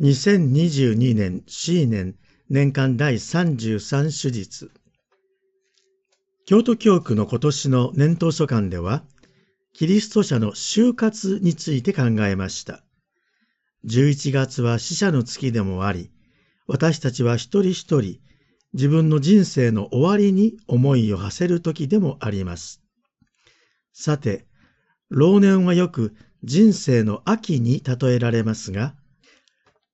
2022年 C 年年間第33手術。京都教区の今年の年頭書簡ではキリスト者の就活について考えました。11月は死者の月でもあり私たちは一人一人自分の人生の終わりに思いを馳せる時でもあります。さて老年はよく人生の秋に例えられますが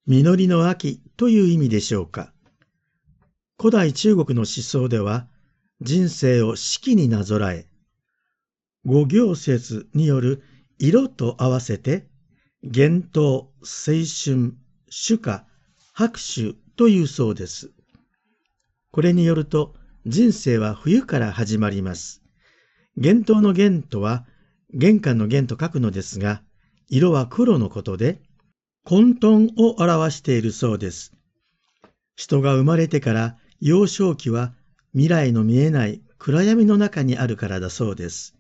実りの秋という意味でしょうか。古代中国の思想では、人生を四季になぞらえ、五行説による色と合わせて、幻冬、青春、主夏、白秋というそうです。これによると、人生は冬から始まります。幻冬の玄とは、玄関の玄と書くのですが、色は黒のことで、混沌を表しているそうです。人が生まれてから幼少期は未来の見えない暗闇の中にあるからだそうです。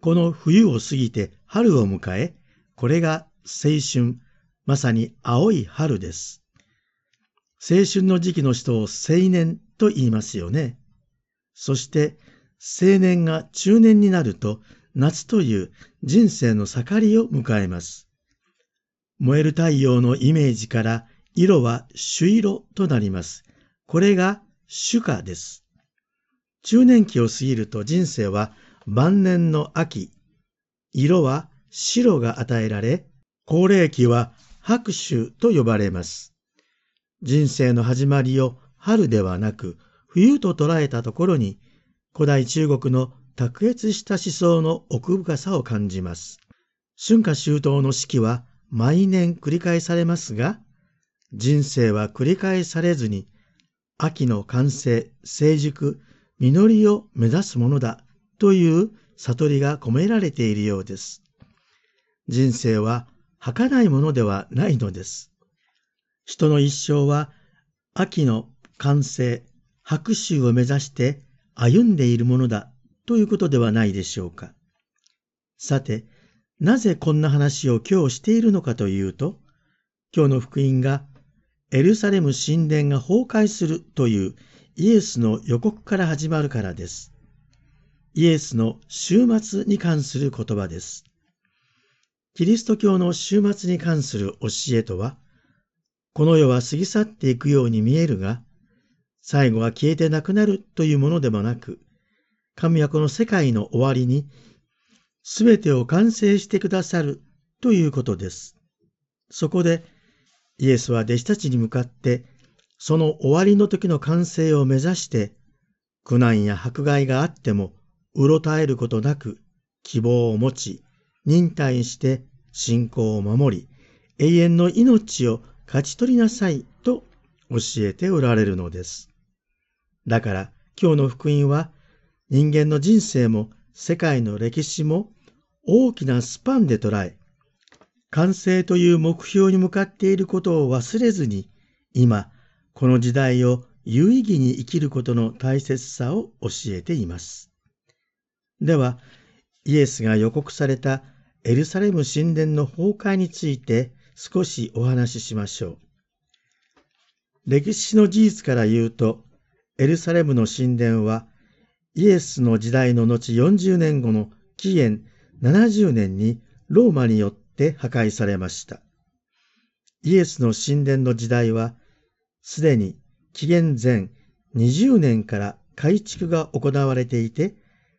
この冬を過ぎて春を迎え、これが青春、まさに青い春です。青春の時期の人を青年と言いますよね。そして青年が中年になると夏という人生の盛りを迎えます。燃える太陽のイメージから色は朱色となります。これが主夏です。中年期を過ぎると人生は晩年の秋、色は白が与えられ、高齢期は白秋と呼ばれます。人生の始まりを春ではなく冬と捉えたところに古代中国の卓越した思想の奥深さを感じます。春夏秋冬の四季は毎年繰り返されますが、人生は繰り返されずに、秋の完成、成熟、実りを目指すものだという悟りが込められているようです。人生は儚いものではないのです。人の一生は秋の完成、白秋を目指して歩んでいるものだということではないでしょうか。さて、なぜこんな話を今日しているのかというと、今日の福音がエルサレム神殿が崩壊するというイエスの予告から始まるからです。イエスの終末に関する言葉です。キリスト教の終末に関する教えとは、この世は過ぎ去っていくように見えるが、最後は消えてなくなるというものでもなく、神はこの世界の終わりにすべてを完成してくださるということです。そこでイエスは弟子たちに向かって、その終わりの時の完成を目指して、苦難や迫害があっても、うろたえることなく、希望を持ち、忍耐して信仰を守り、永遠の命を勝ち取りなさいと教えておられるのです。だから今日の福音は人間の人生も世界の歴史も大きなスパンで捉え、完成という目標に向かっていることを忘れずに、今、この時代を有意義に生きることの大切さを教えています。では、イエスが予告されたエルサレム神殿の崩壊について少しお話ししましょう。歴史の事実から言うと、エルサレムの神殿はイエスの時代の後40年後の紀元70年にローマによって破壊されました。イエスの神殿の時代は、すでに紀元前20年から改築が行われていて、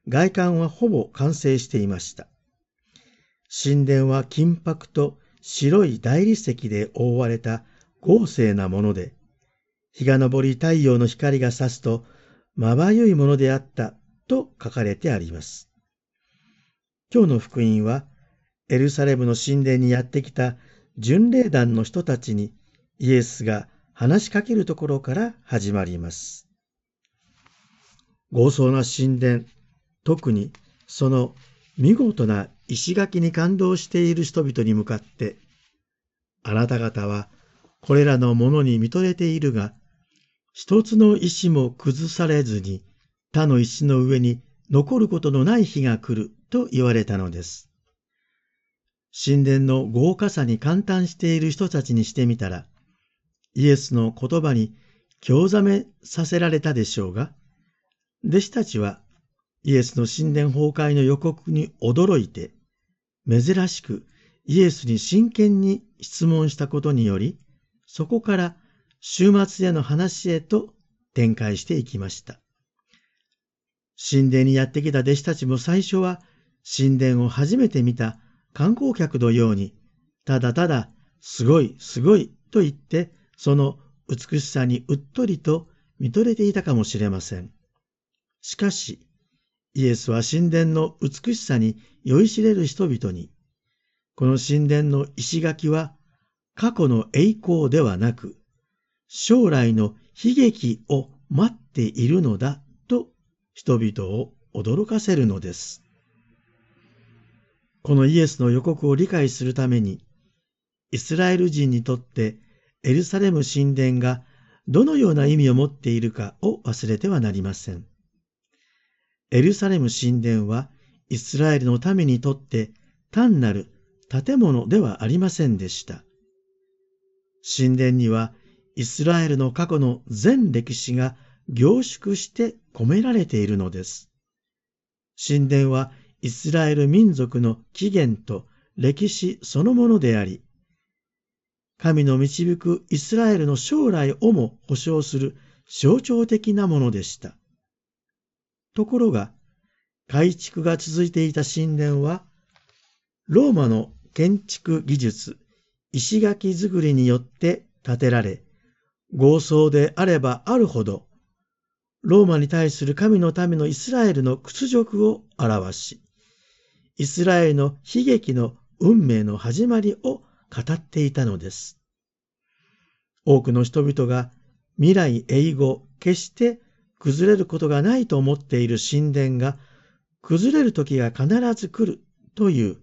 外観はほぼ完成していました。神殿は金箔と白い大理石で覆われた豪勢なもので、日が昇り太陽の光が差すと、まばゆいものであったと書かれてあります。今日の福音は、エルサレムの神殿にやってきた巡礼団の人たちにイエスが話しかけるところから始まります。豪壮な神殿、特にその見事な石垣に感動している人々に向かって、あなた方はこれらのものに見とれているが、一つの石も崩されずに他の石の上に残ることのない日が来ると言われたのです。神殿の豪華さに感嘆している人たちにしてみたら、イエスの言葉に興ざめさせられたでしょうが、弟子たちはイエスの神殿崩壊の予告に驚いて、珍しくイエスに真剣に質問したことにより、そこから終末への話へと展開していきました。神殿にやってきた弟子たちも最初は神殿を初めて見た観光客のように、ただただすごいすごいと言って、その美しさにうっとりと見とれていたかもしれません。しかし、イエスは神殿の美しさに酔いしれる人々に、この神殿の石垣は過去の栄光ではなく、将来の悲劇を待っているのだと人々を驚かせるのです。このイエスの予告を理解するために、イスラエル人にとってエルサレム神殿がどのような意味を持っているかを忘れてはなりません。エルサレム神殿はイスラエルのためにとって単なる建物ではありませんでした。神殿にはイスラエルの過去の全歴史が凝縮して込められているのです。神殿はイスラエル民族の起源と歴史そのものであり、神の導くイスラエルの将来をも保証する象徴的なものでした。ところが、改築が続いていた神殿は、ローマの建築技術、石垣作りによって建てられ、豪壮であればあるほど、ローマに対する神のためのイスラエルの屈辱を表し、イスラエルの悲劇の運命の始まりを語っていたのです。多くの人々が未来永劫決して崩れることがないと思っている神殿が崩れる時が必ず来るという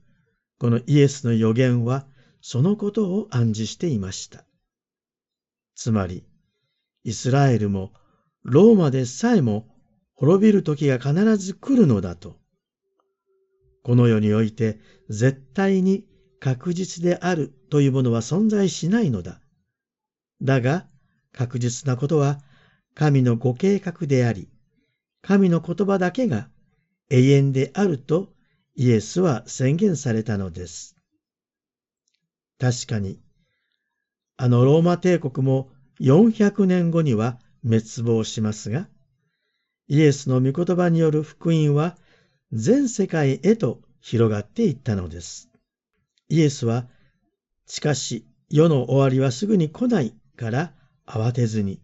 このイエスの予言はそのことを暗示していました。つまり、イスラエルもローマでさえも滅びる時が必ず来るのだと。この世において絶対に確実であるというものは存在しないのだ。だが、確実なことは神のご計画であり、神の言葉だけが永遠であるとイエスは宣言されたのです。確かに、あのローマ帝国も400年後には滅亡しますが、イエスの御言葉による福音は全世界へと広がっていったのです。イエスは、しかし世の終わりはすぐに来ないから慌てずに、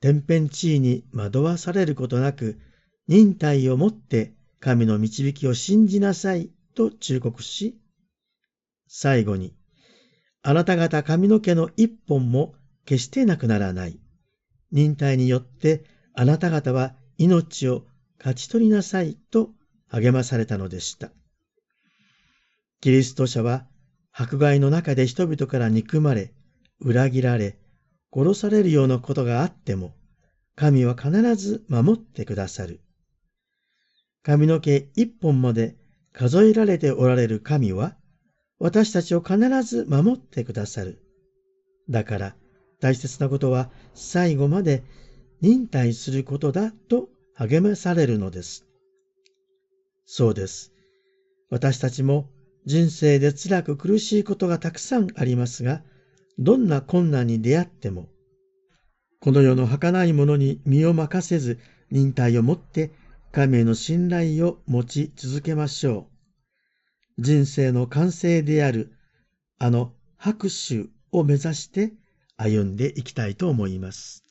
天変地異に惑わされることなく、忍耐をもって神の導きを信じなさいと忠告し、最後に、あなた方髪の毛の一本も決してなくならない。忍耐によってあなた方は命を勝ち取りなさいと励まされたのでした。キリスト者は迫害の中で人々から憎まれ、裏切られ、殺されるようなことがあっても、神は必ず守ってくださる。髪の毛一本まで数えられておられる神は、私たちを必ず守ってくださる。だから大切なことは最後まで忍耐することだと励まされるのです。そうです。私たちも人生で辛く苦しいことがたくさんありますが、どんな困難に出会っても、この世の儚いものに身を任せず、忍耐をもって神への信頼を持ち続けましょう。人生の完成である、あの拍手を目指して歩んでいきたいと思います。